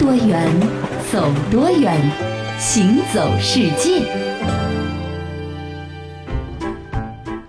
多远，走多远，行走世界。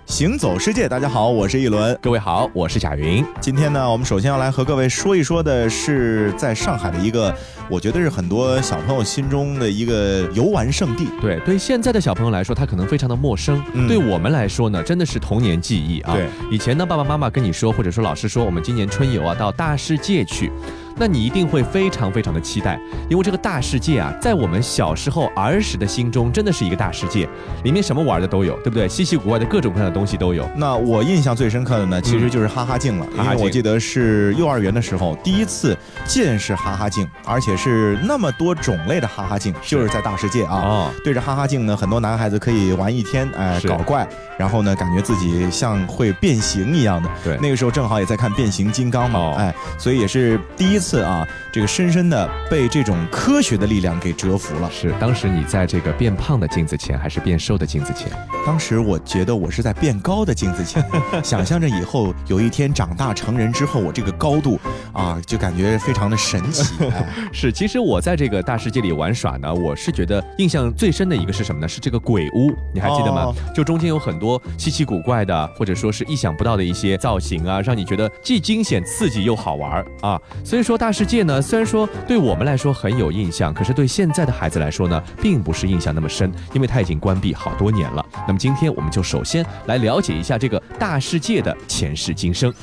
行走世界，大家好，我是一轮。各位好，我是贾云。今天呢，我们首先要来和各位说一说的是，在上海的一个，我觉得是很多小朋友心中的一个游玩圣地。对，对现在的小朋友来说，他可能非常的陌生；对我们来说呢，真的是童年记忆啊。对，以前呢，爸爸妈妈跟你说，或者说老师说，我们今年春游啊，到大世界去。那你一定会非常非常的期待，因为这个大世界啊，在我们小时候儿时的心中，真的是一个大世界，里面什么玩的都有，对不对？稀奇古怪的各种各样的东西都有。那我印象最深刻的呢，其实就是哈哈镜了，因为我记得是幼儿园的时候第一次见识哈哈镜，而且是那么多种类的哈哈镜，就是在大世界啊，对着哈哈镜呢，很多男孩子可以玩一天，哎，搞怪，然后呢，感觉自己像会变形一样的。对，那个时候正好也在看变形金刚嘛，哎，所以也是第一。次啊，这个深深的被这种科学的力量给折服了。是，当时你在这个变胖的镜子前，还是变瘦的镜子前？当时我觉得我是在变高的镜子前，想象着以后有一天长大成人之后，我这个高度啊，就感觉非常的神奇。是，其实我在这个大世界里玩耍呢，我是觉得印象最深的一个是什么呢？是这个鬼屋，你还记得吗？就中间有很多稀奇古怪的，或者说是意想不到的一些造型啊，让你觉得既惊险刺激又好玩啊。所以说。说大世界呢，虽然说对我们来说很有印象，可是对现在的孩子来说呢，并不是印象那么深，因为它已经关闭好多年了。那么今天我们就首先来了解一下这个大世界的前世今生。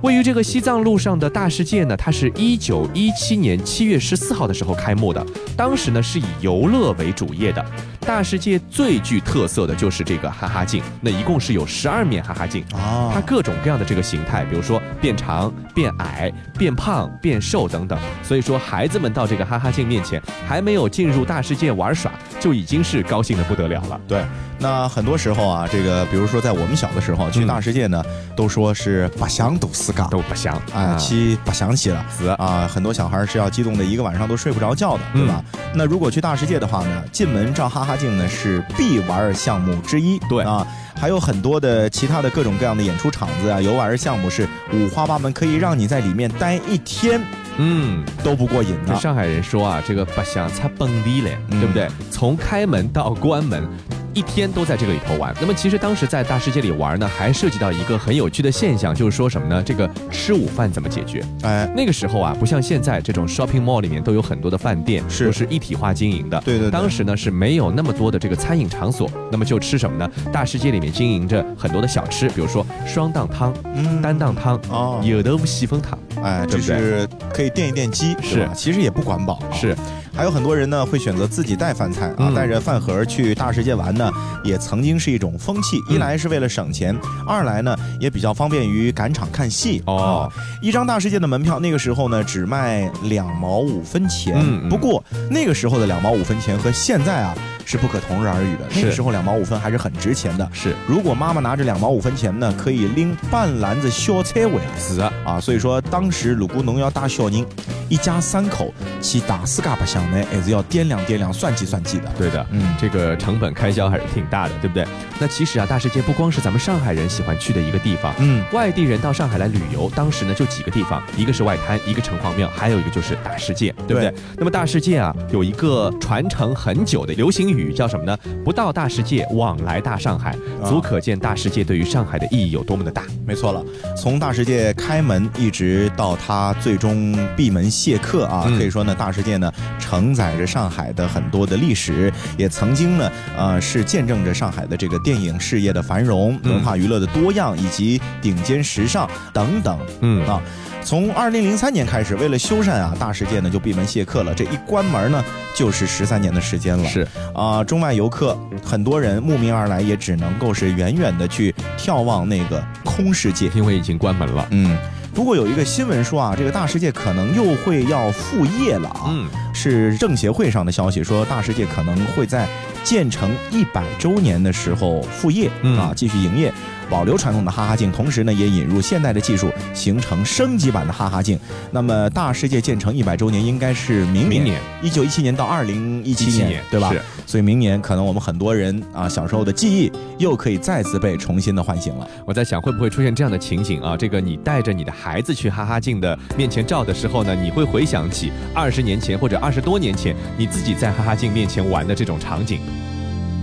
位于这个西藏路上的大世界呢，它是一九一七年七月十四号的时候开幕的，当时呢是以游乐为主业的。大世界最具特色的就是这个哈哈镜，那一共是有十二面哈哈镜啊，它各种各样的这个形态，比如说变长、变矮、变胖、变瘦等等。所以说，孩子们到这个哈哈镜面前，还没有进入大世界玩耍，就已经是高兴的不得了了。对，那很多时候啊，这个比如说在我们小的时候去大世界呢，都说是不想堵死嘎，都不想啊，去不想起了死啊，很多小孩是要激动的一个晚上都睡不着觉的，对吧？那如果去大世界的话呢，进门照哈哈。镜呢是必玩项目之一，对啊，还有很多的其他的各种各样的演出场子啊，游玩项目是五花八门，可以让你在里面待一天，嗯，都不过瘾的。上海人说啊，这个不想擦蹦迪嘞，对不对？从开门到关门。一天都在这个里头玩。那么其实当时在大世界里玩呢，还涉及到一个很有趣的现象，就是说什么呢？这个吃午饭怎么解决？哎，那个时候啊，不像现在这种 shopping mall 里面都有很多的饭店，是都是一体化经营的。对对。当时呢是没有那么多的这个餐饮场所，那么就吃什么呢？大世界里面经营着很多的小吃，比如说双档汤、单档汤、哦，油豆腐细粉汤，哎，就是可以垫一垫饥，是其实也不管饱，是。还有很多人呢会选择自己带饭菜啊，带着饭盒去大世界玩呢，也曾经是一种风气。一来是为了省钱，二来呢也比较方便于赶场看戏哦。一张大世界的门票那个时候呢只卖两毛五分钱，不过那个时候的两毛五分钱和现在啊。是不可同日而语的。那个时候两毛五分还是很值钱的。是，如果妈妈拿着两毛五分钱呢，可以拎半篮子小菜回来。是啊，啊，所以说当时如果侬要带小人，一家三口去大世界白相呢，还是要掂量掂量、算计算计的。对的，嗯，这个成本开销还是挺大的，对不对？那其实啊，大世界不光是咱们上海人喜欢去的一个地方，嗯，外地人到上海来旅游，当时呢就几个地方，一个是外滩，一个城隍庙，还有一个就是大世界，对不对？那么大世界啊，有一个传承很久的流行语。语叫什么呢？不到大世界，往来大上海，足可见大世界对于上海的意义有多么的大。没错了，从大世界开门一直到它最终闭门谢客啊，可以说呢，大世界呢承载着上海的很多的历史，也曾经呢，呃，是见证着上海的这个电影事业的繁荣、文化娱乐的多样以及顶尖时尚等等。嗯啊。从二零零三年开始，为了修缮啊，大世界呢就闭门谢客了。这一关门呢，就是十三年的时间了。是啊，中外游客很多人慕名而来，也只能够是远远的去眺望那个空世界，因为已经关门了。嗯，不过有一个新闻说啊，这个大世界可能又会要复业了啊。嗯，是政协会上的消息，说大世界可能会在建成一百周年的时候复业啊，继续营业。保留传统的哈哈镜，同时呢也引入现代的技术，形成升级版的哈哈镜。那么大世界建成一百周年应该是明年，一九一七年到二零一七年，对吧？是。所以明年可能我们很多人啊小时候的记忆又可以再次被重新的唤醒了。我在想会不会出现这样的情景啊？这个你带着你的孩子去哈哈镜的面前照的时候呢，你会回想起二十年前或者二十多年前你自己在哈哈镜面前玩的这种场景。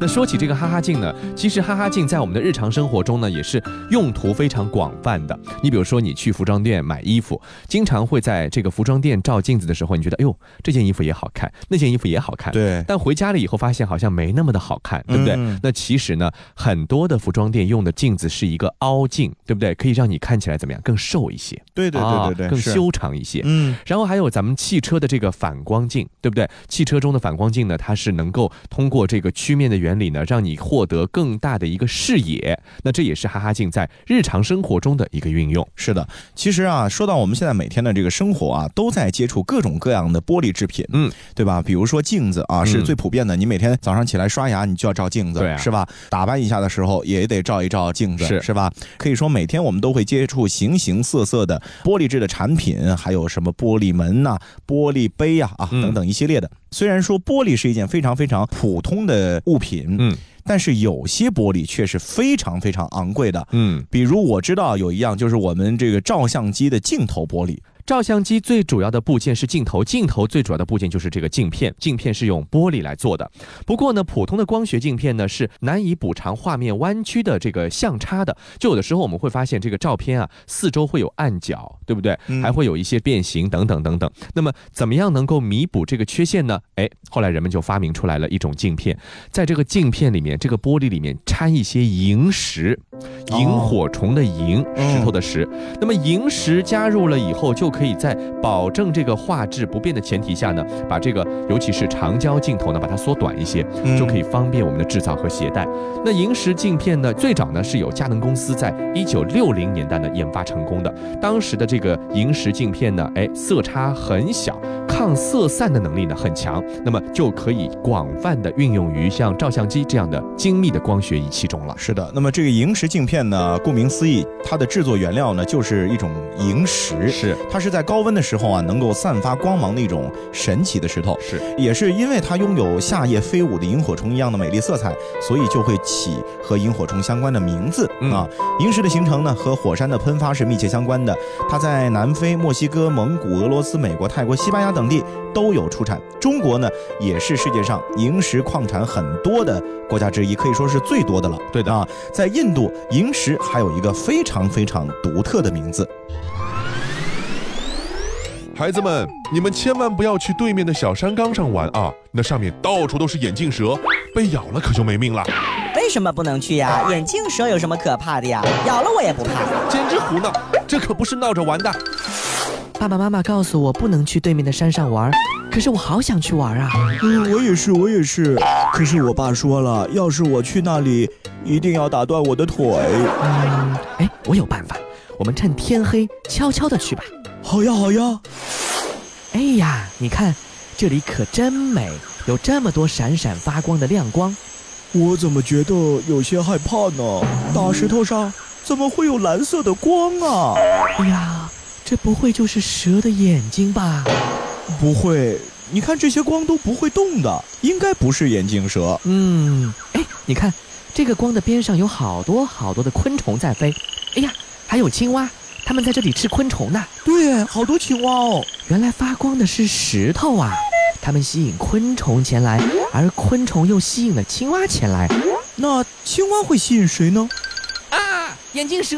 那说起这个哈哈镜呢，其实哈哈镜在我们的日常生活中呢，也是用途非常广泛的。你比如说，你去服装店买衣服，经常会在这个服装店照镜子的时候，你觉得，哎呦，这件衣服也好看，那件衣服也好看。对。但回家了以后，发现好像没那么的好看，对不对？那其实呢，很多的服装店用的镜子是一个凹镜，对不对？可以让你看起来怎么样？更瘦一些。对对对对对。更修长一些。嗯。然后还有咱们汽车的这个反光镜，对不对？汽车中的反光镜呢，它是能够通过这个曲面的原理呢，让你。获得更大的一个视野，那这也是哈哈镜在日常生活中的一个运用。是的，其实啊，说到我们现在每天的这个生活啊，都在接触各种各样的玻璃制品，嗯，对吧？比如说镜子啊，是最普遍的。你每天早上起来刷牙，你就要照镜子，是吧？打扮一下的时候也得照一照镜子，是是吧？可以说每天我们都会接触形形色色的玻璃制的产品，还有什么玻璃门呐、玻璃杯呀啊等等一系列的。虽然说玻璃是一件非常非常普通的物品，嗯。但是有些玻璃却是非常非常昂贵的，嗯，比如我知道有一样就是我们这个照相机的镜头玻璃。照相机最主要的部件是镜头，镜头最主要的部件就是这个镜片，镜片是用玻璃来做的。不过呢，普通的光学镜片呢是难以补偿画面弯曲的这个相差的。就有的时候我们会发现这个照片啊，四周会有暗角，对不对？还会有一些变形等等等等。那么怎么样能够弥补这个缺陷呢？哎，后来人们就发明出来了一种镜片，在这个镜片里面，这个玻璃里面掺一些萤石，萤火虫的萤，石头的石。那么萤石加入了以后就。可以在保证这个画质不变的前提下呢，把这个尤其是长焦镜头呢，把它缩短一些，就可以方便我们的制造和携带。那萤石镜片呢，最早呢是有佳能公司在一九六零年代呢研发成功的。当时的这个萤石镜片呢，哎，色差很小，抗色散的能力呢很强，那么就可以广泛的运用于像照相机这样的精密的光学仪器中了。是的，那么这个萤石镜片呢，顾名思义，它的制作原料呢就是一种萤石，是它是。在高温的时候啊，能够散发光芒的一种神奇的石头，是也是因为它拥有夏夜飞舞的萤火虫一样的美丽色彩，所以就会起和萤火虫相关的名字啊。萤石的形成呢，和火山的喷发是密切相关的。它在南非、墨西哥、蒙古、俄罗斯、美国、泰国、西班牙等地都有出产。中国呢，也是世界上萤石矿产很多的国家之一，可以说是最多的了。对的啊，在印度，萤石还有一个非常非常独特的名字。孩子们，你们千万不要去对面的小山岗上玩啊！那上面到处都是眼镜蛇，被咬了可就没命了。为什么不能去呀？眼镜蛇有什么可怕的呀？咬了我也不怕。简直胡闹！这可不是闹着玩的。爸爸妈妈告诉我不能去对面的山上玩，可是我好想去玩啊。嗯，我也是，我也是。可是我爸说了，要是我去那里，一定要打断我的腿。嗯，哎，我有办法，我们趁天黑悄悄的去吧。好呀，好呀！哎呀，你看，这里可真美，有这么多闪闪发光的亮光。我怎么觉得有些害怕呢？大石头上怎么会有蓝色的光啊？哎呀，这不会就是蛇的眼睛吧？不会，你看这些光都不会动的，应该不是眼镜蛇。嗯，哎，你看，这个光的边上有好多好多的昆虫在飞。哎呀，还有青蛙。他们在这里吃昆虫呢。对，好多青蛙哦。原来发光的是石头啊，它们吸引昆虫前来，而昆虫又吸引了青蛙前来。那青蛙会吸引谁呢？啊！眼镜蛇！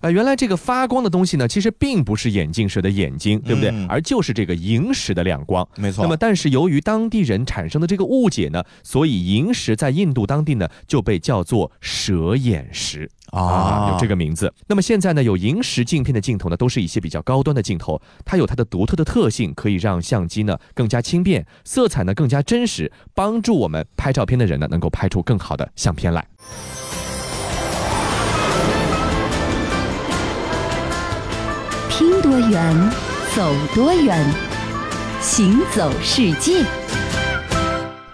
呃，原来这个发光的东西呢，其实并不是眼镜蛇的眼睛，对不对？嗯而就是这个萤石的亮光。没错。那么，但是由于当地人产生的这个误解呢，所以萤石在印度当地呢就被叫做蛇眼石啊，有这个名字。那么现在呢，有萤石镜片的镜头呢，都是一些比较高端的镜头，它有它的独特的特性，可以让相机呢更加轻便，色彩呢更加真实，帮助我们拍照片的人呢能够拍出更好的相片来。多远，走多远，行走世界。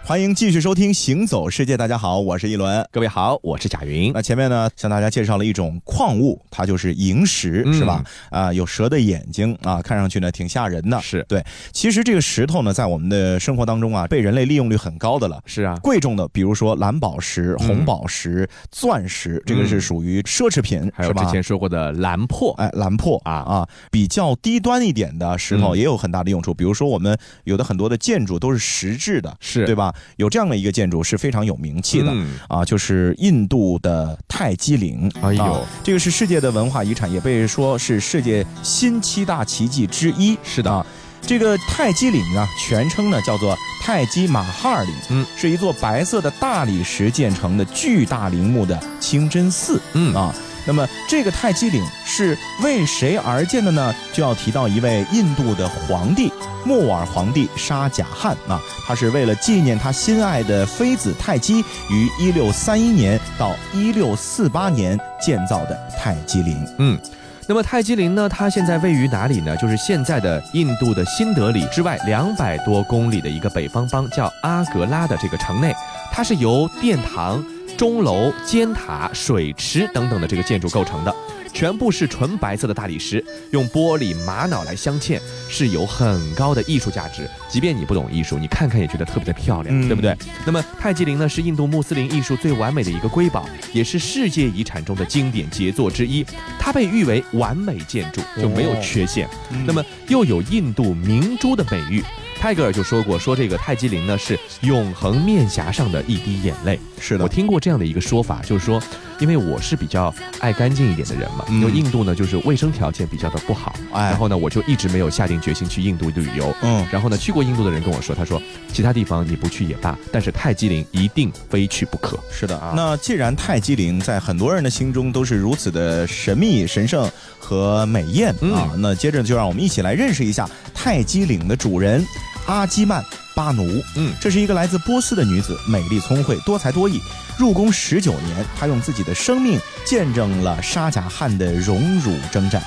欢迎继续收听《行走世界》，大家好，我是一轮。各位好，我是贾云。那前面呢，向大家介绍了一种矿物，它就是萤石，嗯是吧？啊、有蛇的眼睛啊，看上去呢挺吓人的。是对，其实这个石头呢，在我们的生活当中啊，被人类利用率很高的了。是啊，贵重的，比如说蓝宝石、红宝石、钻石，这个是属于奢侈品，嗯还有之前说过的蓝珀，哎，蓝珀啊啊，比较低端一点的石头嗯也有很大的用处。比如说，我们有的很多的建筑都是石质的，是对吧？有这样的一个建筑是非常有名气的、嗯啊，就是印度的泰姬陵。哎呦啊这个是世界的文化遗产，也被说是世界新七大奇迹之一。是的啊。这个泰姬陵啊，全称呢叫做泰姬玛哈尔陵，嗯，是一座白色的大理石建成的巨大陵墓的清真寺。嗯啊。那么这个泰姬陵是为谁而建的呢？就要提到一位印度的皇帝莫瓦尔皇帝沙贾汗啊，他是为了纪念他心爱的妃子泰姬于一六三一年到一六四八年建造的泰姬陵。嗯。那么泰姬陵呢？它现在位于哪里呢？就是现在的印度的新德里之外两百多公里的一个北方邦，叫阿格拉的这个城内。它是由殿堂、钟楼、尖塔、水池等等的这个建筑构成的，全部是纯白色的大理石，用玻璃、玛瑙来镶嵌，是有很高的艺术价值。即便你不懂艺术，你看看也觉得特别的漂亮，嗯对不对？那么泰姬陵呢，是印度穆斯林艺术最完美的一个瑰宝，也是世界遗产中的经典杰作之一。它被誉为完美建筑，就没有缺陷。那么又有印度明珠的美誉。泰戈尔就说过，说这个泰姬陵呢是永恒面颊上的一滴眼泪。是的。我听过这样的一个说法，就是说，因为我是比较爱干净一点的人嘛，嗯。因为印度呢就是卫生条件比较的不好，哎。然后呢我就一直没有下定决心去印度旅游。嗯，然后呢，去过印度的人跟我说，他说其他地方你不去也罢，但是泰姬陵一定非去不可。是的。啊。那既然泰姬陵在很多人的心中都是如此的神秘、神圣和美艳、嗯。啊，那接着就让我们一起来认识一下泰姬陵的主人阿基曼巴奴。嗯这是一个来自波斯的女子，美丽聪慧，多才多艺。入宫十九年，她用自己的生命见证了沙贾汗的荣辱征战。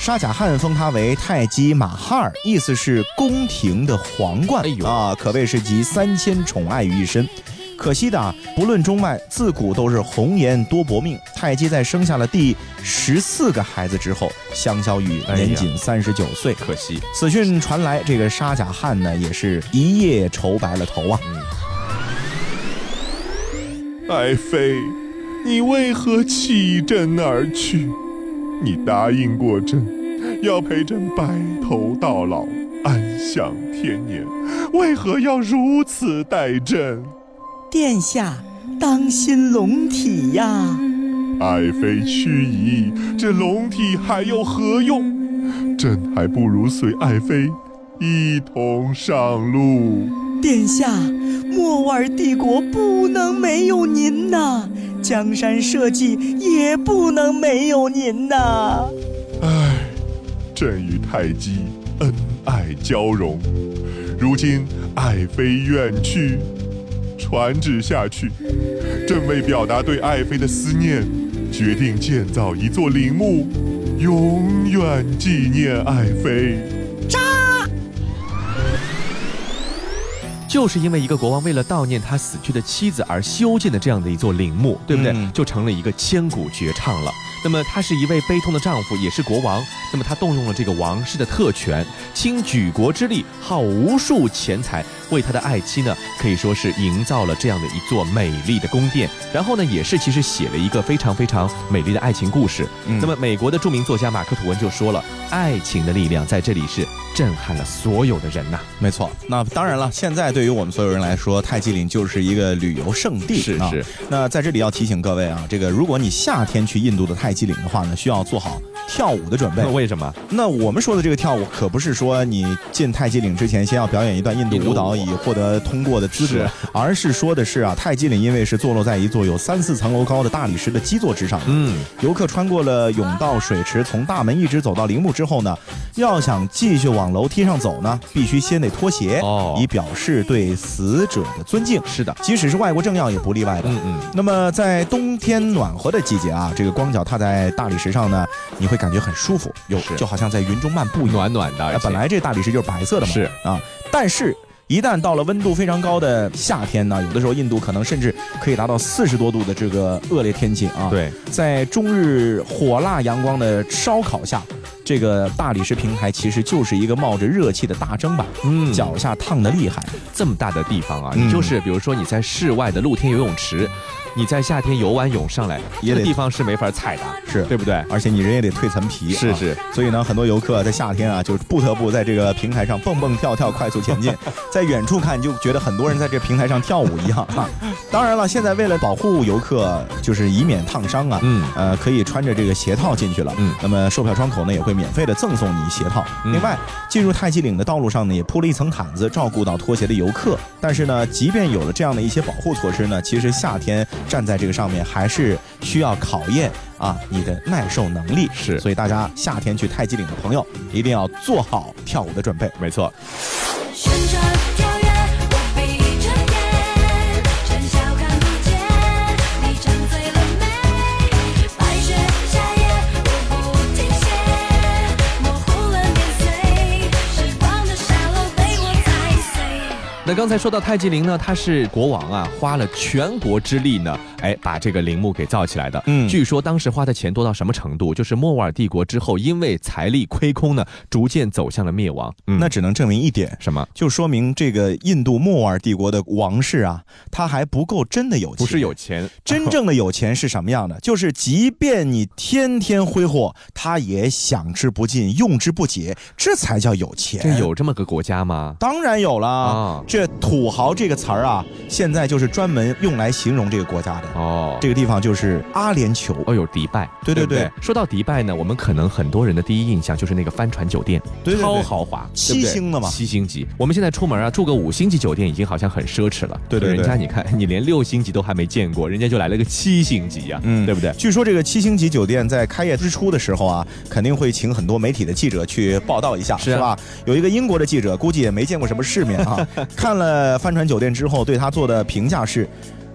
沙贾汗封她为泰姬玛哈尔，意思是宫廷的皇冠。哎呦啊，可谓是集三千宠爱于一身。可惜的啊，不论中外，自古都是红颜多薄命。太姬在生下了第十四个孩子之后，香消玉年仅三十九岁。可惜，此讯传来，这个沙贾汗呢，也是一夜愁白了头啊。爱妃，你为何弃朕而去？你答应过朕，要陪朕白头到老，安享天年，为何要如此待朕？殿下，当心龙体呀！爱妃去矣，这龙体还有何用？朕还不如随爱妃一同上路。殿下，莫瓦尔帝国不能没有您呐，江山社稷也不能没有您呐。唉，朕与太姬恩爱交融，如今爱妃远去，传旨下去，朕为表达对爱妃的思念，决定建造一座陵墓，永远纪念爱妃。就是因为一个国王为了悼念他死去的妻子而修建的这样的一座陵墓，对不对？嗯就成了一个千古绝唱了。那么他是一位悲痛的丈夫，也是国王，那么他动用了这个王室的特权，倾举国之力，耗无数钱财，为他的爱妻呢，可以说是营造了这样的一座美丽的宫殿。然后呢，也是其实写了一个非常非常美丽的爱情故事。那么美国的著名作家马克吐温就说了，爱情的力量在这里是震撼了所有的人呐。没错，那当然了，现在对于我们所有人来说，泰姬陵就是一个旅游胜地。是是。那在这里要提醒各位啊，这个如果你夏天去印度的泰姬陵的话呢，需要做好跳舞的准备。为什么？那我们说的这个跳舞，可不是说你进泰姬陵之前先要表演一段印度舞蹈以获得通过的资格，而是说的是啊，泰姬陵因为是坐落在一座有三四层楼高的大理石的基座之上，嗯，游客穿过了甬道水池，从大门一直走到陵墓之后呢，要想继续往楼梯上走呢，必须先得脱鞋，哦，以表示对死者的尊敬。是的，即使是外国政要也不例外的。嗯嗯。那么在冬天暖和的季节啊，这个光脚踏在大理石上呢，你会感觉很舒服，有就好像在云中漫步一样，暖暖的。本来这大理石就是白色的嘛，是啊，但是。一旦到了温度非常高的夏天呢，有的时候印度可能甚至可以达到四十多度的这个恶劣天气啊。对，在中日火辣阳光的烧烤下，这个大理石平台其实就是一个冒着热气的大蒸板，嗯，脚下烫的厉害。这么大的地方啊，你就是比如说你在室外的露天游泳池。你在夏天游完泳上来，这个地方是没法踩的，是对不对？而且你人也得蜕层皮，是是。所以呢，很多游客在夏天啊，就不得不在这个平台上蹦蹦跳跳，快速前进。在远处看，就觉得很多人在这平台上跳舞一样啊。当然了，现在为了保护游客，就是以免烫伤啊，嗯，呃，可以穿着这个鞋套进去了。嗯，那么售票窗口呢也会免费的赠送你鞋套。另外，进入太极岭的道路上呢也铺了一层毯子，照顾到脱鞋的游客。但是呢，即便有了这样的一些保护措施呢，其实夏天。站在这个上面还是需要考验啊你的耐受能力是，所以大家夏天去太极岭的朋友一定要做好跳舞的准备。没错。那刚才说到泰姬陵呢，他是国王啊，花了全国之力呢，哎，把这个陵墓给造起来的。嗯，据说当时花的钱多到什么程度？就是莫卧儿帝国之后，因为财力亏空呢，逐渐走向了灭亡。嗯，那只能证明一点，什么？就说明这个印度莫卧儿帝国的王室啊，他还不够真的有钱。不是有钱，真正的有钱是什么样的？就是即便你天天挥霍，他也享之不尽，用之不竭，这才叫有钱。这有这么个国家吗？当然有了啊。这土豪这个词儿啊，现在就是专门用来形容这个国家的哦。这个地方就是阿联酋哦，有迪拜。对对对，说到迪拜呢，我们可能很多人的第一印象就是那个帆船酒店，超豪华，七星的嘛，七星级。我们现在出门啊，住个五星级酒店已经好像很奢侈了。对对，人家你看，你连六星级都还没见过，人家就来了个七星级呀，嗯，对不对？据说这个七星级酒店在开业之初的时候啊，肯定会请很多媒体的记者去报道一下，是吧？有一个英国的记者，估计也没见过什么世面啊，看看了帆船。酒店之后对他做的评价是，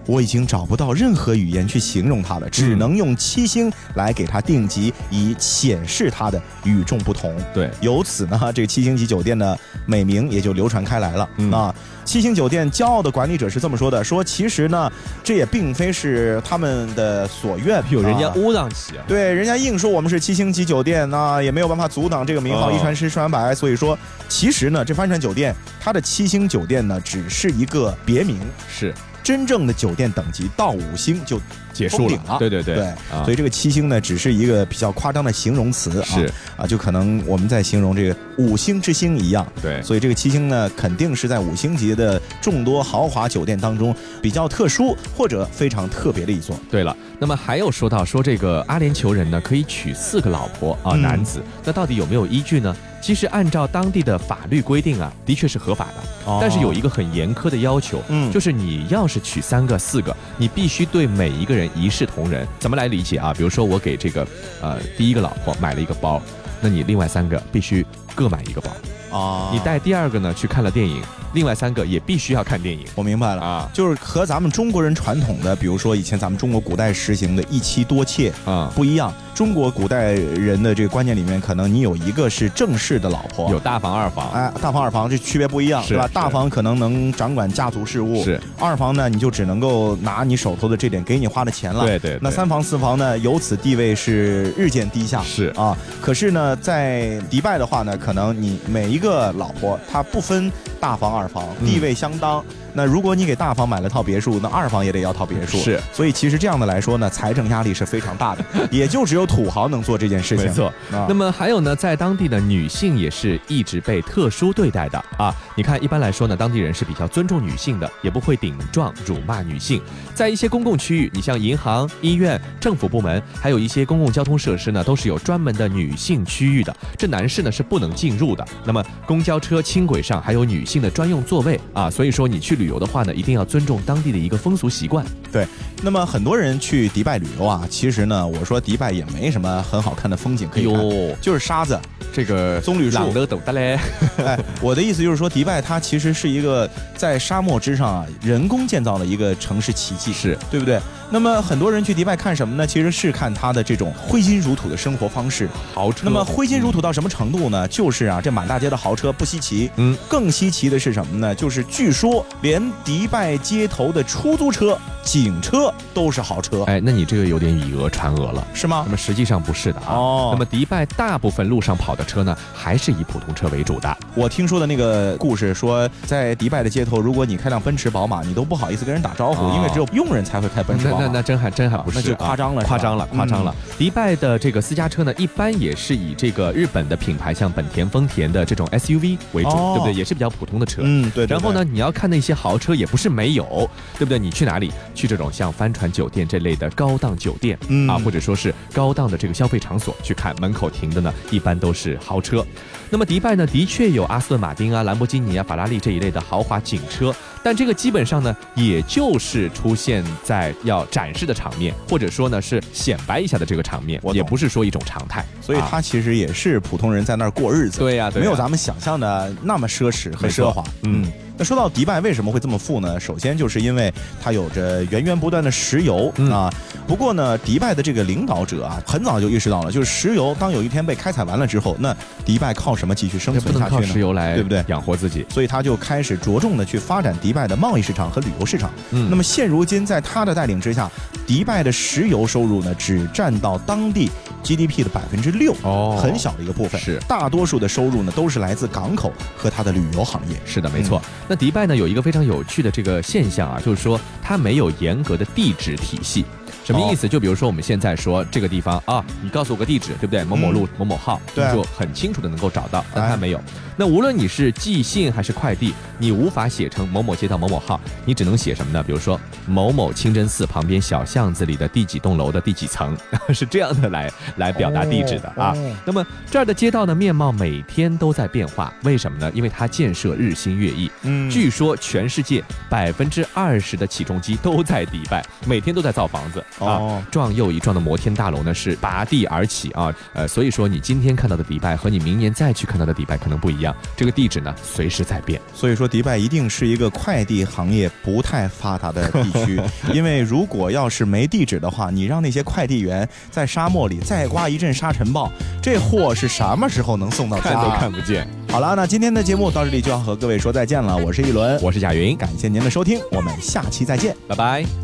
我已经找不到任何语言去形容它了，只能用七星来给它定级，以显示它的与众不同。对，由此呢，这个七星级酒店的美名也就流传开来了。啊，七星酒店骄傲的管理者是这么说的：说其实呢，这也并非是他们的所愿，有人家乌当起啊。对，人家硬说我们是七星级酒店，那也没有办法阻挡这个名号一传十，十传百。所以说，其实呢，这帆船酒店。它的七星酒店呢，只是一个别名，是真正的酒店等级到五星就结束了。对对对，对，所以这个七星呢，只是一个比较夸张的形容词，是啊，就可能我们在形容这个五星之星一样。对，所以这个七星呢，肯定是在五星级的众多豪华酒店当中比较特殊或者非常特别的一座。对了，那么还有说到说这个阿联酋人呢，可以娶四个老婆啊，男子，那到底有没有依据呢？其实按照当地的法律规定啊，的确是合法的，但是有一个很严苛的要求，嗯，就是你要是娶三个、四个，你必须对每一个人一视同仁。怎么来理解啊？比如说我给这个呃第一个老婆买了一个包，那你另外三个必须各买一个包。啊，你带第二个呢去看了电影，另外三个也必须要看电影。我明白了啊，就是和咱们中国人传统的，比如说以前咱们中国古代实行的一妻多妾啊不一样。中国古代人的这个观念里面，可能你有一个是正式的老婆，有大房二房，哎，大房二房这区别不一样，是吧？大房可能能掌管家族事务，是二房呢，你就只能够拿你手头的这点给你花的钱了。对对。那三房四房呢，由此地位是日渐低下。是啊，可是呢，在迪拜的话呢，可能你每一个老婆她不分大房二房，地位相当。那如果你给大房买了套别墅，那二房也得要套别墅。是，所以其实这样的来说呢，财政压力是非常大的，也就只有土豪能做这件事情。没错。那么还有呢，在当地的女性也是一直被特殊对待的啊。你看，一般来说呢，当地人是比较尊重女性的，也不会顶撞、辱骂女性。在一些公共区域，你像银行、医院、政府部门，还有一些公共交通设施呢，都是有专门的女性区域的，这男士呢是不能进入的。那么公交车、轻轨上还有女性的专用座位啊，所以说你去旅。旅游的话呢，一定要尊重当地的一个风俗习惯。对，那么很多人去迪拜旅游啊，其实呢，我说迪拜也没什么很好看的风景可以看，就是沙子，这个棕榈树都懂的嘞。哎，我的意思就是说，迪拜它其实是一个在沙漠之上啊，人工建造的一个城市奇迹，是对不对？那么很多人去迪拜看什么呢？其实是看它的这种挥金如土的生活方式，豪车。那么挥金如土到什么程度呢？就是啊，这满大街的豪车不稀奇，嗯，更稀奇的是什么呢？就是据说连迪拜街头的出租车、警车都是豪车。哎，那你这个有点以讹传讹了，是吗？那么实际上不是的啊。哦。那么迪拜大部分路上跑的车呢，还是以普通车为主的。我听说的那个故事说，在迪拜的街头，如果你开辆奔驰、宝马，你都不好意思跟人打招呼，因为只有佣人才会开奔驰。那那那真还真还不是，那就夸张了，夸张了，夸张了。迪拜的这个私家车呢，一般也是以这个日本的品牌，像本田、丰田的这种 SUV 为主，对不对？也是比较普通的车。嗯，对。然后呢，你要看那些豪车，也不是没有，对不对？你去哪里？去这种像帆船酒店这类的高档酒店啊，或者说是高档的这个消费场所去看，门口停的呢，一般都是豪车。那么迪拜呢，的确有阿斯顿马丁啊、兰博基尼啊、法拉利这一类的豪华警车，但这个基本上呢，也就是出现在要展示的场面，或者说呢是显摆一下的这个场面，也不是说一种常态。所以它其实也是普通人在那儿过日子。对呀，没有咱们想象的那么奢侈和奢华。嗯。那说到迪拜为什么会这么富呢？首先就是因为它有着源源不断的石油啊。不过呢，迪拜的这个领导者啊，很早就意识到了，就是石油当有一天被开采完了之后，那迪拜靠什么继续生存下去呢？靠石油来，对不对？养活自己。所以他就开始着重的去发展迪拜的贸易市场和旅游市场。嗯。那么现如今，在他的带领之下，迪拜的石油收入呢，只占到当地 GDP 的百分之六，哦，很小的一个部分。是。大多数的收入呢，都是来自港口和它的旅游行业。是的，没错。那迪拜呢，有一个非常有趣的这个现象啊，就是说它没有严格的地址体系。什么意思？就比如说我们现在说这个地方啊，你告诉我个地址，对不对？某某路某某号，对，就很清楚的能够找到。但他没有。那无论你是寄信还是快递，你无法写成某某街道某某号，你只能写什么呢？比如说某某清真寺旁边小巷子里的第几栋楼的第几层，是这样的来来表达地址的啊。那么这儿的街道的面貌每天都在变化，为什么呢？因为它建设日新月异。嗯，据说全世界百分之二十的起重机都在迪拜，每天都在造房子。哦，撞又一撞的摩天大楼呢是拔地而起啊，呃，所以说你今天看到的迪拜和你明年再去看到的迪拜可能不一样，这个地址呢随时在变，所以说迪拜一定是一个快递行业不太发达的地区，因为如果要是没地址的话，你让那些快递员在沙漠里再刮一阵沙尘暴，这货是什么时候能送到家？看都看不见。好了，那今天的节目到这里就要和各位说再见了，我是一轮，我是贾云，感谢您的收听，我们下期再见，拜拜。